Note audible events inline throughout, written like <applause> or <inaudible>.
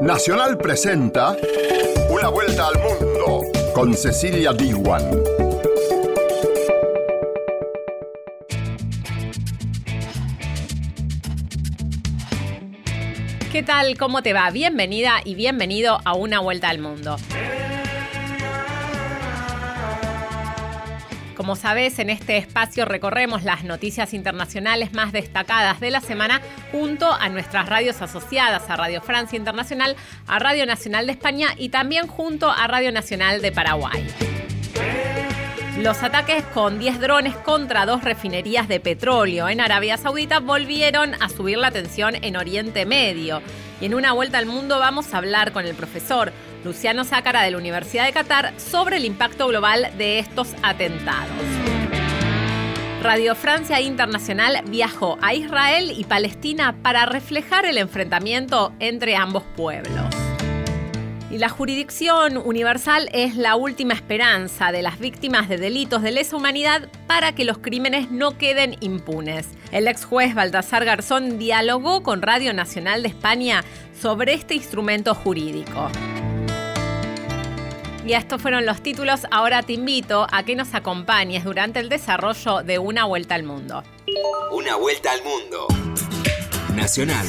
Nacional presenta Una vuelta al mundo con Cecilia Diwan. ¿Qué tal? ¿Cómo te va? Bienvenida y bienvenido a Una vuelta al mundo. Como sabes, en este espacio recorremos las noticias internacionales más destacadas de la semana junto a nuestras radios asociadas a Radio Francia Internacional, a Radio Nacional de España y también junto a Radio Nacional de Paraguay. Los ataques con 10 drones contra dos refinerías de petróleo en Arabia Saudita volvieron a subir la tensión en Oriente Medio. Y en una vuelta al mundo vamos a hablar con el profesor Luciano Sácara de la Universidad de Qatar sobre el impacto global de estos atentados. Radio Francia Internacional viajó a Israel y Palestina para reflejar el enfrentamiento entre ambos pueblos. Y la jurisdicción universal es la última esperanza de las víctimas de delitos de lesa humanidad para que los crímenes no queden impunes. El ex juez Baltasar Garzón dialogó con Radio Nacional de España sobre este instrumento jurídico. Y estos fueron los títulos. Ahora te invito a que nos acompañes durante el desarrollo de Una Vuelta al Mundo. Una Vuelta al Mundo. Nacional,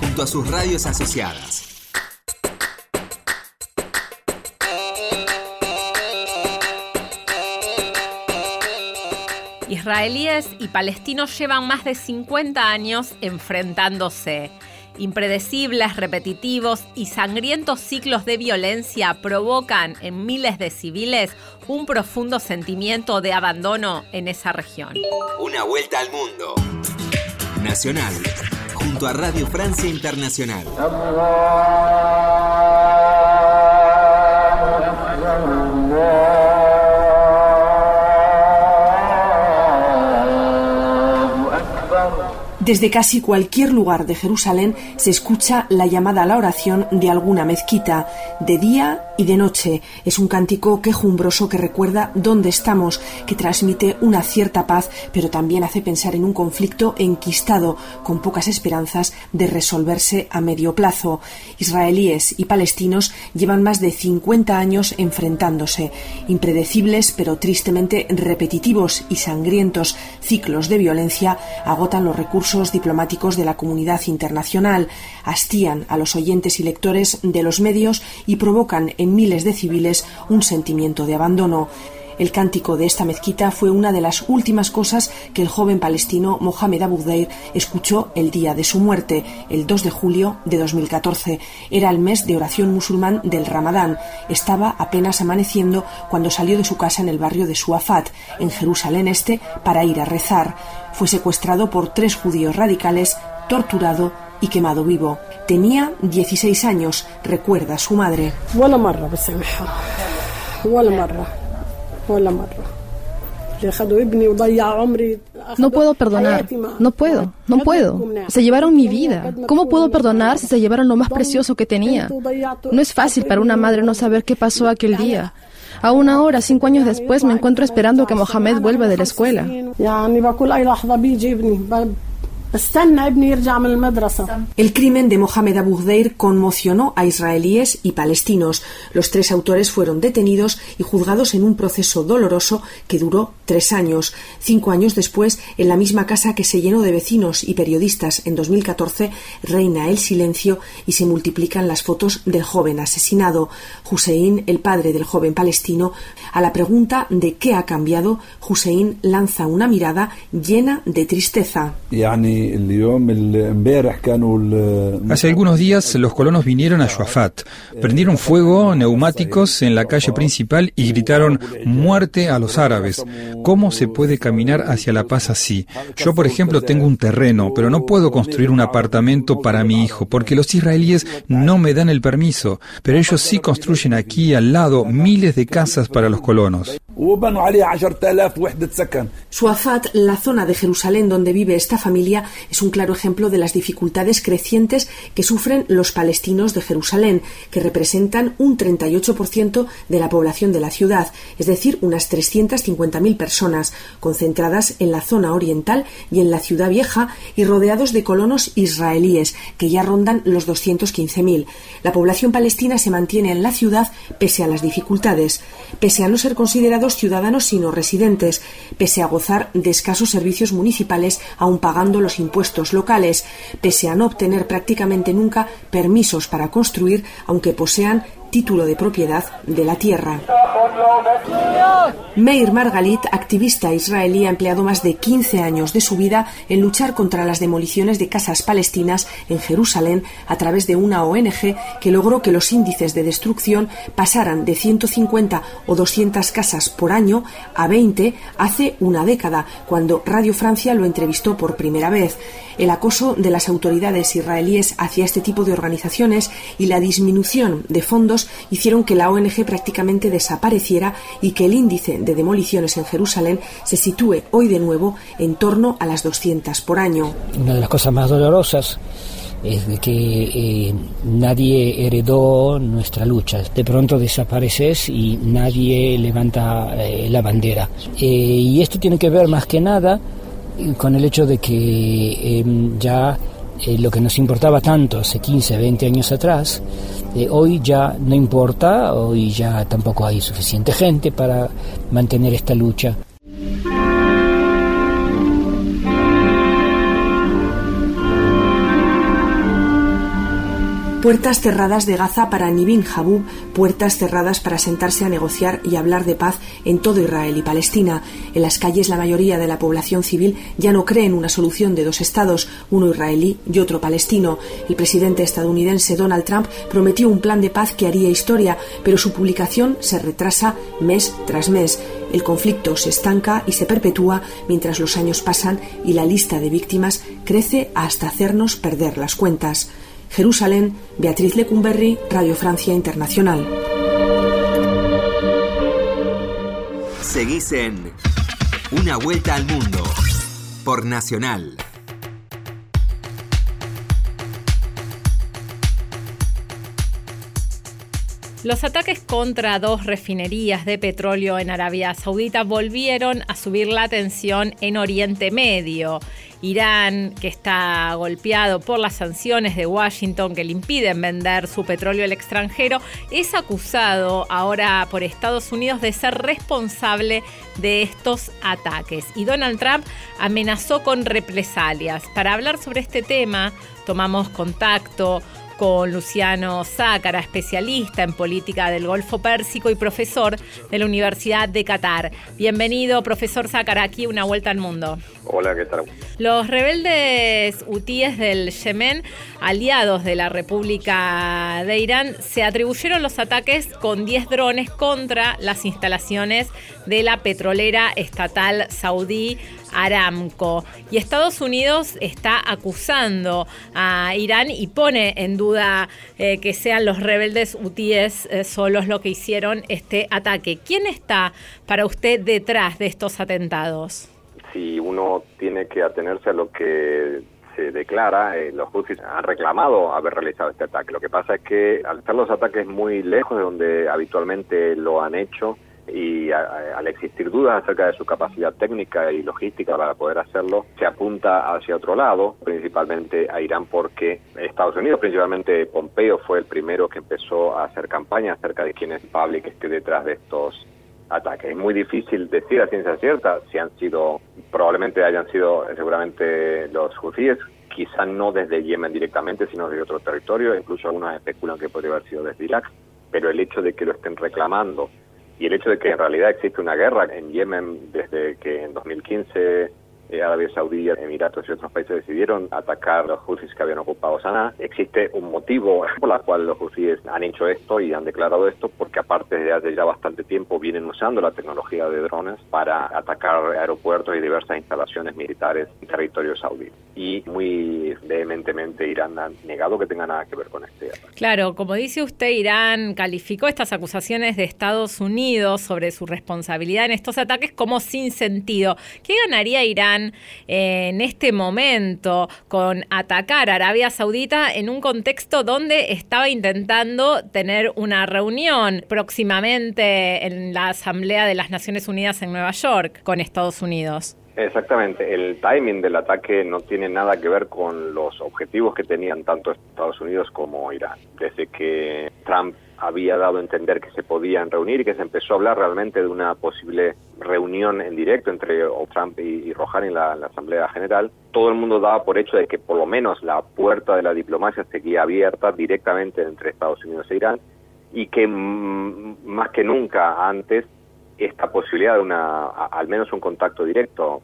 junto a sus radios asociadas. Israelíes y palestinos llevan más de 50 años enfrentándose. Impredecibles, repetitivos y sangrientos ciclos de violencia provocan en miles de civiles un profundo sentimiento de abandono en esa región. Una vuelta al mundo. Nacional, junto a Radio Francia Internacional. Desde casi cualquier lugar de Jerusalén se escucha la llamada a la oración de alguna mezquita, de día y de noche. Es un cántico quejumbroso que recuerda dónde estamos, que transmite una cierta paz, pero también hace pensar en un conflicto enquistado, con pocas esperanzas de resolverse a medio plazo. Israelíes y palestinos llevan más de 50 años enfrentándose. Impredecibles, pero tristemente repetitivos y sangrientos ciclos de violencia agotan los recursos diplomáticos de la comunidad internacional, hastían a los oyentes y lectores de los medios y provocan en miles de civiles un sentimiento de abandono. El cántico de esta mezquita fue una de las últimas cosas que el joven palestino Mohamed Abu Deir escuchó el día de su muerte, el 2 de julio de 2014. Era el mes de oración musulmán del Ramadán. Estaba apenas amaneciendo cuando salió de su casa en el barrio de Suafat, en Jerusalén Este, para ir a rezar. Fue secuestrado por tres judíos radicales, torturado y quemado vivo. Tenía 16 años, recuerda su madre. No puedo perdonar, no puedo, no puedo. Se llevaron mi vida. ¿Cómo puedo perdonar si se llevaron lo más precioso que tenía? No es fácil para una madre no saber qué pasó aquel día. Aún ahora, cinco años después, me encuentro esperando que Mohamed vuelva de la escuela. El crimen de Mohamed Abu Deir conmocionó a israelíes y palestinos. Los tres autores fueron detenidos y juzgados en un proceso doloroso que duró tres años. Cinco años después, en la misma casa que se llenó de vecinos y periodistas en 2014, reina el silencio y se multiplican las fotos del joven asesinado. Hussein, el padre del joven palestino, a la pregunta de qué ha cambiado, Hussein lanza una mirada llena de tristeza. Hace algunos días los colonos vinieron a Shuafat, prendieron fuego neumáticos en la calle principal y gritaron muerte a los árabes. ¿Cómo se puede caminar hacia la paz así? Yo, por ejemplo, tengo un terreno, pero no puedo construir un apartamento para mi hijo porque los israelíes no me dan el permiso, pero ellos sí construyen aquí al lado miles de casas para los colonos. Suafat, la zona de Jerusalén donde vive esta familia, es un claro ejemplo de las dificultades crecientes que sufren los palestinos de Jerusalén, que representan un 38% de la población de la ciudad, es decir, unas 350.000 personas, concentradas en la zona oriental y en la ciudad vieja y rodeados de colonos israelíes, que ya rondan los 215.000. La población palestina se mantiene en la ciudad pese a las dificultades, pese a no ser considerados ciudadanos sino residentes, pese a gozar de escasos servicios municipales aun pagando los impuestos locales, pese a no obtener prácticamente nunca permisos para construir aunque posean título de propiedad de la tierra. Meir Margalit, activista israelí, ha empleado más de 15 años de su vida en luchar contra las demoliciones de casas palestinas en Jerusalén a través de una ONG que logró que los índices de destrucción pasaran de 150 o 200 casas por año a 20 hace una década, cuando Radio Francia lo entrevistó por primera vez. El acoso de las autoridades israelíes hacia este tipo de organizaciones y la disminución de fondos hicieron que la ONG prácticamente desapareciera y que el índice de demoliciones en Jerusalén se sitúe hoy de nuevo en torno a las 200 por año. Una de las cosas más dolorosas es de que eh, nadie heredó nuestra lucha. De pronto desapareces y nadie levanta eh, la bandera. Eh, y esto tiene que ver más que nada con el hecho de que ya eh, lo que nos importaba tanto hace 15, 20 años atrás, eh, hoy ya no importa, hoy ya tampoco hay suficiente gente para mantener esta lucha. Puertas cerradas de Gaza para Nibin Habub, puertas cerradas para sentarse a negociar y hablar de paz en todo Israel y Palestina. En las calles la mayoría de la población civil ya no cree en una solución de dos estados, uno israelí y otro palestino. El presidente estadounidense Donald Trump prometió un plan de paz que haría historia, pero su publicación se retrasa mes tras mes. El conflicto se estanca y se perpetúa mientras los años pasan y la lista de víctimas crece hasta hacernos perder las cuentas. Jerusalén, Beatriz Lecumberri, Radio Francia Internacional. Seguís en Una Vuelta al Mundo por Nacional. Los ataques contra dos refinerías de petróleo en Arabia Saudita volvieron a subir la tensión en Oriente Medio. Irán, que está golpeado por las sanciones de Washington que le impiden vender su petróleo al extranjero, es acusado ahora por Estados Unidos de ser responsable de estos ataques. Y Donald Trump amenazó con represalias. Para hablar sobre este tema, tomamos contacto con Luciano Zácara, especialista en política del Golfo Pérsico y profesor de la Universidad de Qatar. Bienvenido, profesor Zácara, aquí una vuelta al mundo. Hola, ¿qué tal? Los rebeldes hutíes del Yemen, aliados de la República de Irán, se atribuyeron los ataques con 10 drones contra las instalaciones de la petrolera estatal saudí Aramco. Y Estados Unidos está acusando a Irán y pone en duda eh, que sean los rebeldes hutíes eh, solos lo que hicieron este ataque. ¿Quién está para usted detrás de estos atentados? Si uno tiene que atenerse a lo que se declara, eh, los hutíes han reclamado haber realizado este ataque. Lo que pasa es que al estar los ataques muy lejos de donde habitualmente lo han hecho, y al existir dudas acerca de su capacidad técnica y logística para poder hacerlo, se apunta hacia otro lado, principalmente a Irán, porque Estados Unidos, principalmente Pompeo, fue el primero que empezó a hacer campaña acerca de quién es Pablo que esté detrás de estos ataques. Es muy difícil decir a ciencia cierta si han sido, probablemente hayan sido seguramente los hutíes, quizá no desde Yemen directamente, sino de otro territorio, incluso algunos especulan que podría haber sido desde Irak, pero el hecho de que lo estén reclamando y el hecho de que en realidad existe una guerra en Yemen desde que en 2015 eh, Arabia Saudí, Emiratos y otros países decidieron atacar los husis que habían ocupado Sanaa. Existe un motivo por el cual los husis han hecho esto y han declarado esto, porque aparte de hace ya bastante tiempo vienen usando la tecnología de drones para atacar aeropuertos y diversas instalaciones militares en territorio saudí. Y muy vehementemente Irán ha negado que tenga nada que ver con este ataque. Claro, como dice usted, Irán calificó estas acusaciones de Estados Unidos sobre su responsabilidad en estos ataques como sin sentido. ¿Qué ganaría Irán? Irán en este momento con atacar a Arabia Saudita en un contexto donde estaba intentando tener una reunión próximamente en la Asamblea de las Naciones Unidas en Nueva York con Estados Unidos. Exactamente, el timing del ataque no tiene nada que ver con los objetivos que tenían tanto Estados Unidos como Irán. Desde que Trump había dado a entender que se podían reunir y que se empezó a hablar realmente de una posible reunión en directo entre Trump y, Rouhani en la, Asamblea General, todo el mundo daba por hecho de que por lo menos la puerta de la diplomacia seguía abierta directamente entre Estados Unidos e Irán y que más que nunca antes esta posibilidad de una, al menos un contacto directo,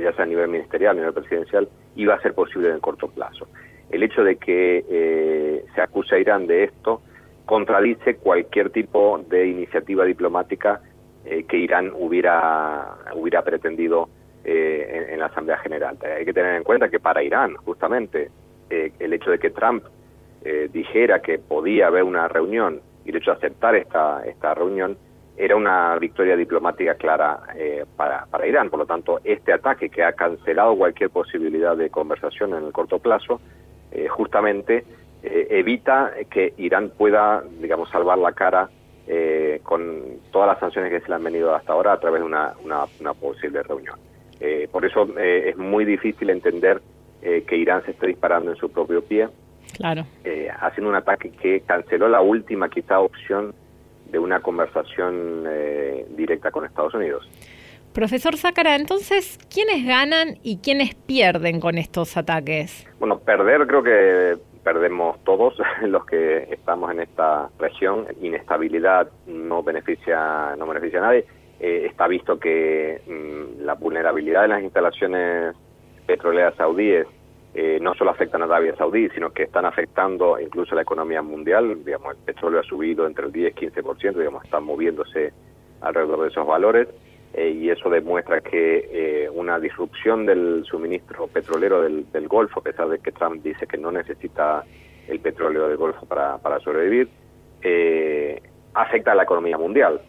ya sea a nivel ministerial, a nivel presidencial, iba a ser posible en el corto plazo. El hecho de que eh, se acuse a Irán de esto contradice cualquier tipo de iniciativa diplomática eh, que Irán hubiera, hubiera pretendido eh, en, la Asamblea General. Hay que tener en cuenta que para Irán, justamente, el hecho de que Trump dijera que podía haber una reunión y el hecho de aceptar esta, esta reunión era una victoria diplomática clara eh, para, para, Irán. Por lo tanto, este ataque que ha cancelado cualquier posibilidad de conversación en el corto plazo, eh, justamente eh, evita que Irán pueda, digamos, salvar la cara con todas las sanciones que se le han venido hasta ahora a través de una, una, posible reunión. por eso es muy difícil entender que Irán se esté disparando en su propio pie, claro. haciendo un ataque que canceló la última quizá opción de una conversación eh, directa con Estados Unidos. Profesor Sácara, entonces, ¿quiénes ganan y quiénes pierden con estos ataques? Bueno, perder creo que perdemos todos <laughs> los que estamos en esta región. Inestabilidad no beneficia, no beneficia a nadie. Eh, está visto que mm, la vulnerabilidad de las instalaciones petroleras saudíes eh, no solo afectan a Arabia Saudí, sino que están afectando incluso la economía mundial. Digamos, el petróleo ha subido entre el 10 y 15%, digamos, están moviéndose alrededor de esos valores. Eh, y eso demuestra que eh, una disrupción del suministro petrolero del, Golfo, a pesar de que Trump dice que no necesita el petróleo del Golfo para, para sobrevivir, afecta a la economía mundial.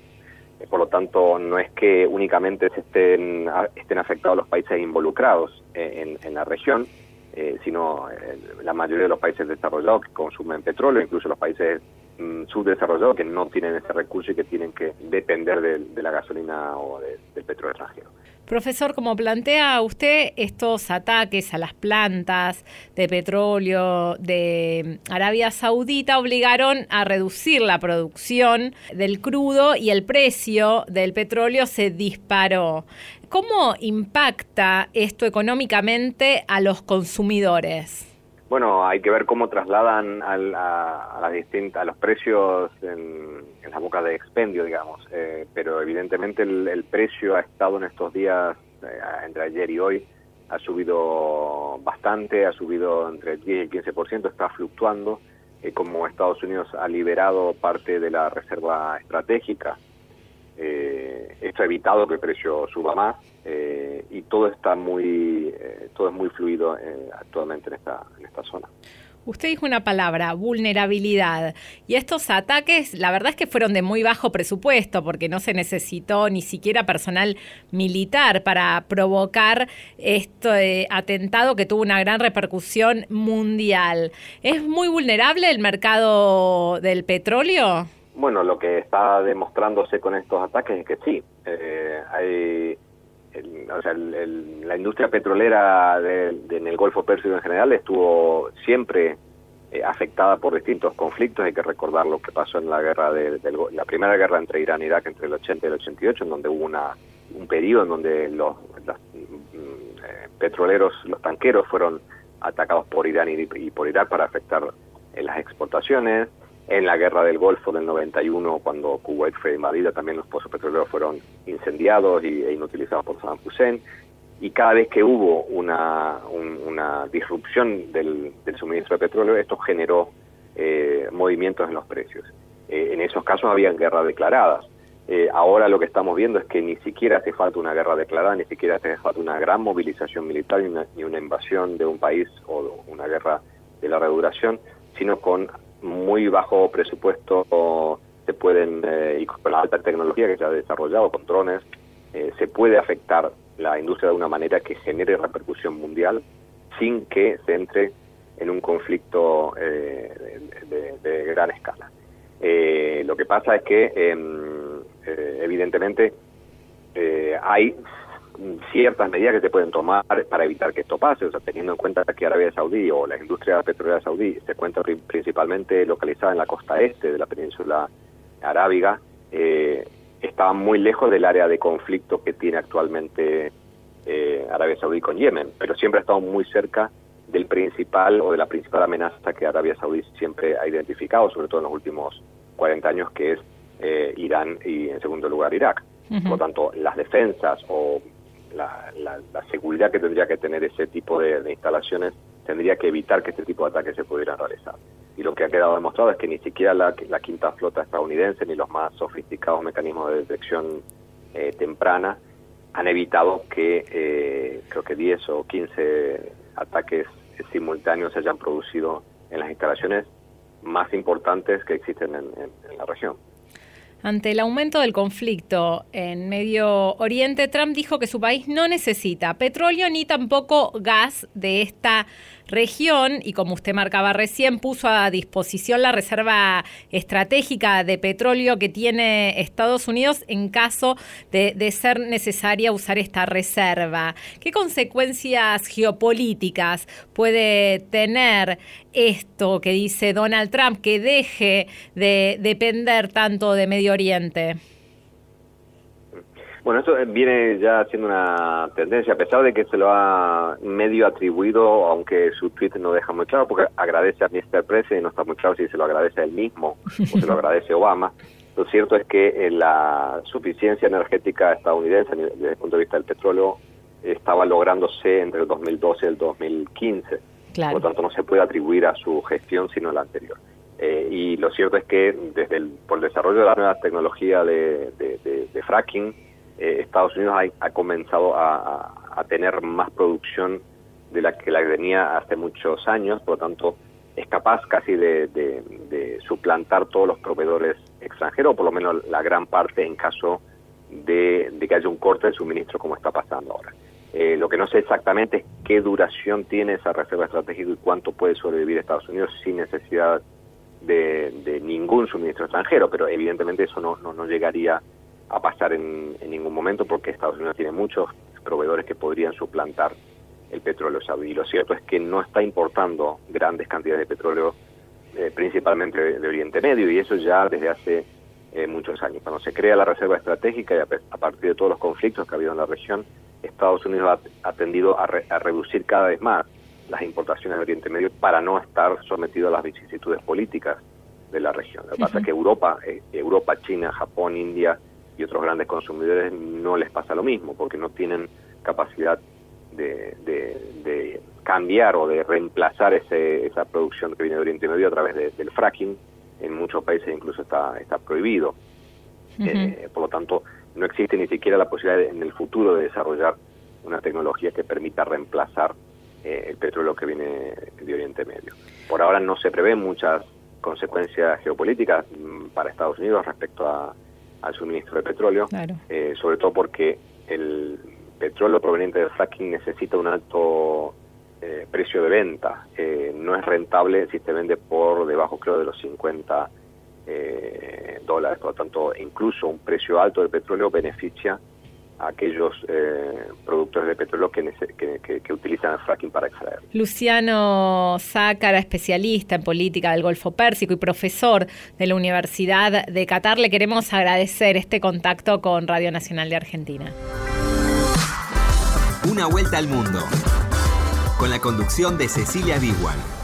Por lo tanto, no es que únicamente se estén, estén afectados los países involucrados en, en la región, eh, sino eh, la mayoría de los países desarrollados que consumen petróleo, incluso los países mm, subdesarrollados que no tienen ese recurso y que tienen que depender de, la gasolina o del petróleo extranjero. Profesor, como plantea usted, estos ataques a las plantas de petróleo de Arabia Saudita obligaron a reducir la producción del crudo y el precio del petróleo se disparó. ¿Cómo impacta esto económicamente a los consumidores? Bueno, hay que ver cómo trasladan a, las distintas, a los precios en, en las bocas de expendio, digamos. Eh, pero evidentemente el, precio ha estado en estos días, eh, entre ayer y hoy, ha subido bastante, ha subido entre el 10 y el 15%, está fluctuando. Eh, como Estados Unidos ha liberado parte de la reserva estratégica eh, esto ha evitado que el precio suba más eh, y todo está muy eh, todo es muy fluido eh, actualmente en esta en esta zona. Usted dijo una palabra, vulnerabilidad. Y estos ataques, la verdad es que fueron de muy bajo presupuesto, porque no se necesitó ni siquiera personal militar para provocar este atentado que tuvo una gran repercusión mundial. ¿Es muy vulnerable el mercado del petróleo? Bueno, lo que está demostrándose con estos ataques es que sí. Eh, hay, o sea, la industria petrolera en el Golfo Pérsico en general estuvo siempre eh, afectada por distintos conflictos. Hay que recordar lo que pasó en la guerra de, la primera guerra entre Irán e Irak entre el 80 y el 88, en donde hubo una, un periodo en donde los, mm, eh, petroleros, los tanqueros fueron atacados por Irán y, y por Irak para afectar las exportaciones en la guerra del Golfo del 91, cuando Kuwait fue invadida, también los pozos petroleros fueron incendiados y, e inutilizados por Saddam Hussein. Y cada vez que hubo una, una disrupción del, suministro de petróleo, esto generó eh, movimientos en los precios. Eh, en esos casos habían guerras declaradas. Eh, ahora lo que estamos viendo es que ni siquiera hace falta una guerra declarada, ni siquiera hace falta una gran movilización militar ni una, ni una invasión de un país o una guerra de larga duración, sino con muy bajo presupuesto se pueden, eh, y con la alta tecnología que se ha desarrollado con drones, eh, se puede afectar la industria de una manera que genere repercusión mundial sin que se entre en un conflicto eh, de, gran escala. Eh, lo que pasa es que, em, evidentemente, hay ciertas medidas que se pueden tomar para evitar que esto pase, o sea, teniendo en cuenta que Arabia Saudí o la industria petrolera saudí se encuentra principalmente localizada en la costa este de la península arábiga, eh, está muy lejos del área de conflicto que tiene actualmente eh, Arabia Saudí con Yemen, pero siempre ha estado muy cerca del principal o de la principal amenaza que Arabia Saudí siempre ha identificado, sobre todo en los últimos 40 años, que es eh, Irán y en segundo lugar Irak. Por lo tanto, las defensas o la, seguridad que tendría que tener ese tipo de, instalaciones tendría que evitar que este tipo de ataques se pudieran realizar. Y lo que ha quedado demostrado es que ni siquiera la, quinta flota estadounidense ni los más sofisticados mecanismos de detección eh, temprana han evitado que eh, creo que 10 o 15 ataques simultáneos se hayan producido en las instalaciones más importantes que existen en la región. Ante el aumento del conflicto en Medio Oriente, Trump dijo que su país no necesita petróleo ni tampoco gas de esta región y como usted marcaba recién, puso a disposición la reserva estratégica de petróleo que tiene Estados Unidos en caso de, ser necesaria usar esta reserva. ¿Qué consecuencias geopolíticas puede tener esto que dice Donald Trump, que deje de depender tanto de Medio Oriente? Bueno, esto viene ya siendo una tendencia, a pesar de que se lo ha medio atribuido, aunque su tweet no deja muy claro, porque agradece a Mr. President y no está muy claro si se lo agradece a él mismo o se lo agradece Obama. Lo cierto es que eh, la suficiencia energética estadounidense desde el punto de vista del petróleo estaba lográndose entre el 2012 y el 2015. Por lo tanto, no se puede atribuir a su gestión, sino a la anterior. Eh, y lo cierto es que desde el, por el desarrollo de la nueva tecnología de fracking, eh, Estados Unidos ha, comenzado a, tener más producción de la que la tenía hace muchos años, por lo tanto es capaz casi de, suplantar todos los proveedores extranjeros, o por lo menos la gran parte en caso de, que haya un corte de suministro como está pasando ahora. Eh, lo que no sé exactamente es qué duración tiene esa reserva estratégica y cuánto puede sobrevivir Estados Unidos sin necesidad de, ningún suministro extranjero, pero evidentemente eso no llegaría a pasar en, ningún momento porque Estados Unidos tiene muchos proveedores que podrían suplantar el petróleo saudí. Y lo cierto es que no está importando grandes cantidades de petróleo, eh, principalmente de, Oriente Medio, y eso ya desde hace eh, muchos años. Cuando se crea la reserva estratégica y a, partir de todos los conflictos que ha habido en la región, Estados Unidos ha, tendido a, reducir cada vez más las importaciones de Oriente Medio para no estar sometido a las vicisitudes políticas de la región. Lo que pasa es que Europa, eh, Europa, China, Japón, India, y otros grandes consumidores no les pasa lo mismo, porque no tienen capacidad de, cambiar o de reemplazar ese, esa producción que viene de Oriente Medio a través del fracking. En muchos países incluso está, está prohibido. Eh, por lo tanto, no existe ni siquiera la posibilidad en el futuro de desarrollar una tecnología que permita reemplazar eh, el petróleo que viene de Oriente Medio. Por ahora no se prevén muchas consecuencias geopolíticas mm, para Estados Unidos respecto a, al suministro de petróleo, eh, sobre todo porque el petróleo proveniente del fracking necesita un alto eh, precio de venta. Eh, no es rentable si se vende por debajo, creo, de los 50 dólares. Por lo tanto, incluso un precio alto del petróleo beneficia aquellos eh, productores de petróleo que, que, utilizan el fracking para extraer. Luciano Zácara, especialista en política del Golfo Pérsico y profesor de la Universidad de Qatar, le queremos agradecer este contacto con Radio Nacional de Argentina. Una vuelta al mundo, con la conducción de Cecilia Biguan.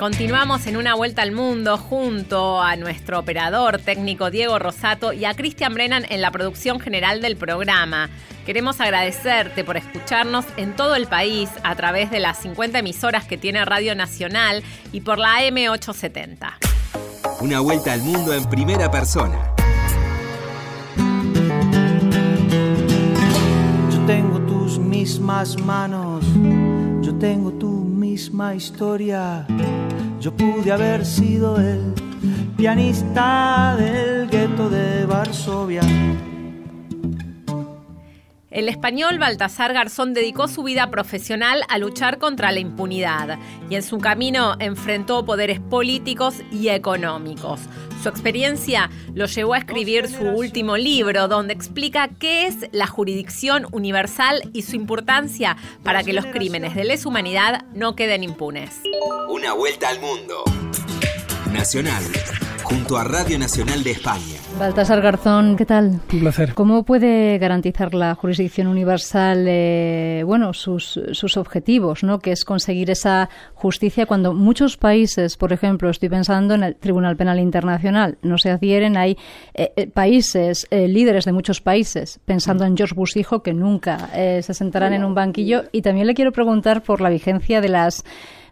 Continuamos en una vuelta al mundo junto a nuestro operador técnico Diego Rosato y a Cristian Brennan en la producción general del programa. Queremos agradecerte por escucharnos en todo el país a través de las 50 emisoras que tiene Radio Nacional y por la M870. Una vuelta al mundo en primera persona. Yo tengo tus mismas manos, yo tengo tu misma historia yo pude haber sido el pianista del gueto de Varsovia. El español Baltasar Garzón dedicó su vida profesional a luchar contra la impunidad y en su camino enfrentó poderes políticos y económicos. Su experiencia lo llevó a escribir su último libro, donde explica qué es la jurisdicción universal y su importancia para que los crímenes de lesa humanidad no queden impunes. Una vuelta al mundo. Nacional junto a Radio Nacional de España. Baltasar Garzón, ¿qué tal? Un placer. ¿Cómo puede garantizar la jurisdicción universal, eh, bueno, sus, sus objetivos, ¿no? Que es conseguir esa justicia cuando muchos países, por ejemplo, estoy pensando en el Tribunal Penal Internacional, no se adhieren, hay eh, eh, países, líderes de muchos países, pensando en George Bush hijo, que nunca se sentarán en un banquillo. Y también le quiero preguntar por la vigencia de las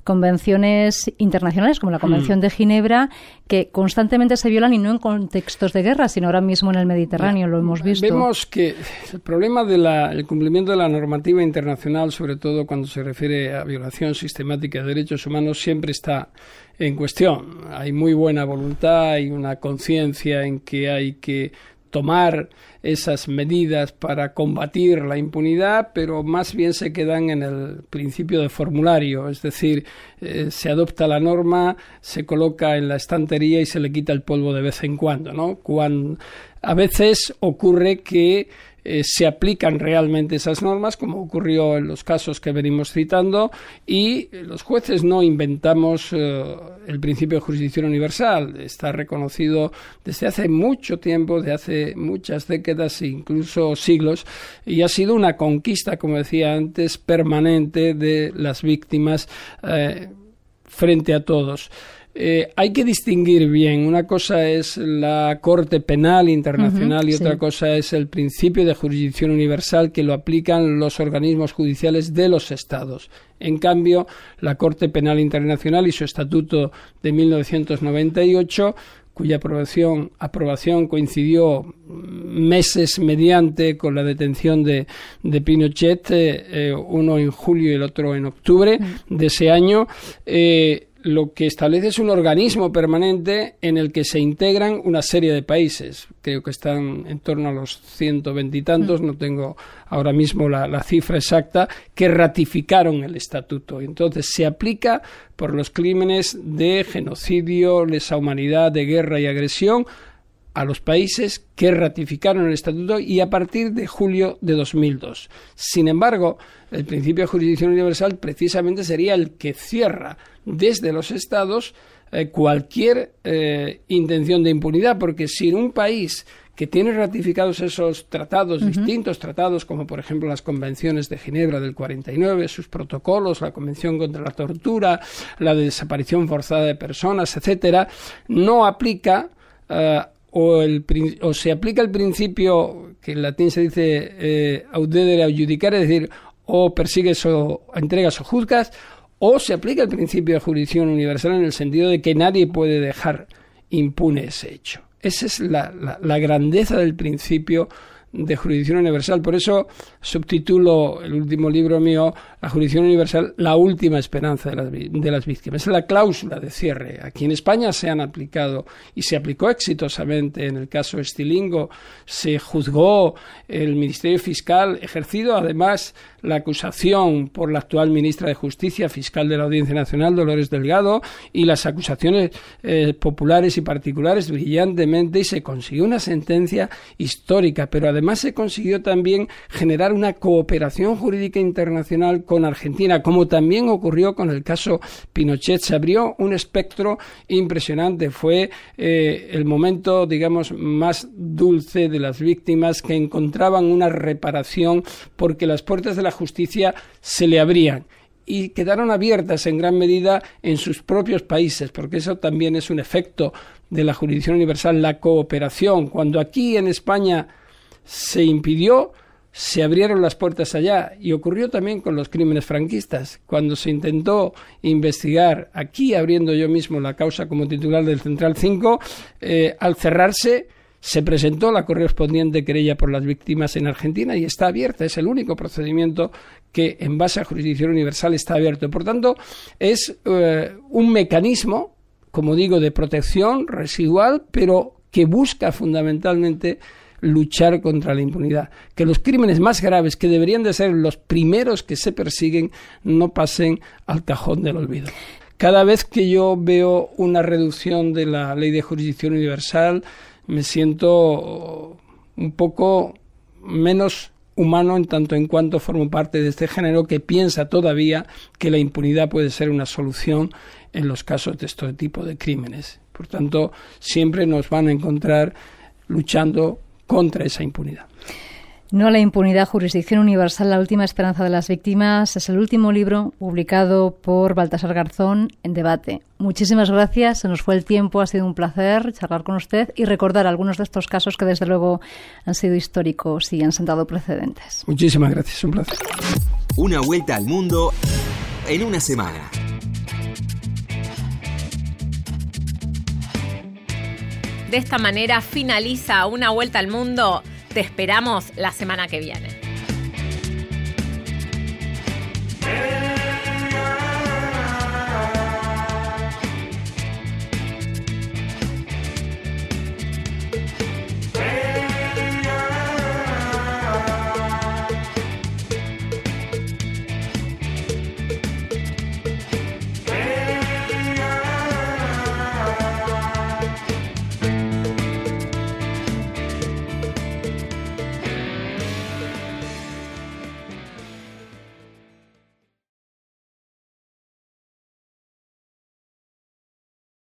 convenciones internacionales como la Convención mm. de Ginebra que constantemente se violan y no en contextos de guerra, sino ahora mismo en el Mediterráneo, lo hemos visto. Vemos que el problema del cumplimiento de la normativa internacional, sobre todo cuando se refiere a violación sistemática de derechos humanos, siempre está en cuestión. Hay muy buena voluntad y una conciencia en que hay que tomar esas medidas para combatir la impunidad, pero más bien se quedan en el principio de formulario, es decir, eh, se adopta la norma, se coloca en la estantería y se le quita el polvo de vez en cuando, ¿no? Cuando, a veces ocurre que eh, se aplican realmente esas normas, como ocurrió en los casos que venimos citando, y los jueces no inventamos eh, el principio de jurisdicción universal. Está reconocido desde hace mucho tiempo, de hace muchas décadas e incluso siglos, y ha sido una conquista, como decía antes, permanente de las víctimas eh, frente a todos. Eh, hay que distinguir bien. Una cosa es la Corte Penal Internacional y otra cosa es el principio de jurisdicción universal que lo aplican los organismos judiciales de los Estados. En cambio, la Corte Penal Internacional y su estatuto de 1998 cuya aprobación, aprobación coincidió meses mediante con la detención de, de Pinochet, eh, eh, uno en julio y el otro en octubre de ese año, lo que establece es un organismo permanente en el que se integran una serie de países. Creo que están en torno a los ciento veintitantos, no tengo ahora mismo la, cifra exacta, que ratificaron el estatuto. Entonces se aplica por los crímenes de genocidio, lesa humanidad, de guerra y agresión a los países que ratificaron el estatuto y a partir de julio de 2002. Sin embargo, el principio de jurisdicción universal precisamente sería el que cierra desde los estados eh, cualquier eh, intención de impunidad, porque si un país que tiene ratificados esos tratados, distintos tratados, como por ejemplo las convenciones de Ginebra del 49, sus protocolos, la Convención contra la Tortura, la de desaparición forzada de personas, etcétera, no aplica eh, o, se aplica el principio que en latín se dice eh, audedere adjudicar, es decir, o persigues o entregas o juzgas, o se aplica el principio de jurisdicción universal en el sentido de que nadie puede dejar impune ese hecho. Esa es la grandeza del principio de jurisdicción universal. Por eso subtitulo el último libro mío, La jurisdicción universal, la última esperanza de las, de las víctimas. Es la cláusula de cierre. Aquí en España se han aplicado y se aplicó exitosamente en el caso Estilingo. Se juzgó el Ministerio Fiscal, ejercido además la acusación por la actual ministra de Justicia, fiscal de la Audiencia Nacional, Dolores Delgado, y las acusaciones eh, populares y particulares brillantemente y se consiguió una sentencia histórica, pero además se consiguió también generar una cooperación jurídica internacional con Argentina, como también ocurrió con el caso Pinochet. Se abrió un espectro impresionante. Fue eh, el momento, digamos, más dulce de las víctimas que encontraban una reparación porque las puertas de la justicia se le abrían y quedaron abiertas en gran medida en sus propios países, porque eso también es un efecto de la jurisdicción universal, la cooperación. Cuando aquí en España se impidió, se abrieron las puertas allá y ocurrió también con los crímenes franquistas. Cuando se intentó investigar aquí, abriendo yo mismo la causa como titular del Central 5, eh, al cerrarse se presentó la correspondiente querella por las víctimas en Argentina y está abierta. Es el único procedimiento que, en base a jurisdicción universal, está abierto. Por tanto, es eh, un mecanismo como digo, de protección residual, pero que busca fundamentalmente luchar contra la impunidad, que los crímenes más graves, que deberían de ser los primeros que se persiguen, no pasen al cajón del olvido. Cada vez que yo veo una reducción de la ley de jurisdicción universal, me siento un poco menos humano en tanto en cuanto formo parte de este género que piensa todavía que la impunidad puede ser una solución en los casos de este tipo de crímenes. Por tanto, siempre nos van a encontrar luchando contra esa impunidad. No a la impunidad, jurisdicción universal, la última esperanza de las víctimas. Es el último libro publicado por Baltasar Garzón en debate. Muchísimas gracias, se nos fue el tiempo, ha sido un placer charlar con usted y recordar algunos de estos casos que desde luego han sido históricos y han sentado precedentes. Muchísimas gracias, un placer. Una vuelta al mundo en una semana. De esta manera finaliza una vuelta al mundo. Te esperamos la semana que viene.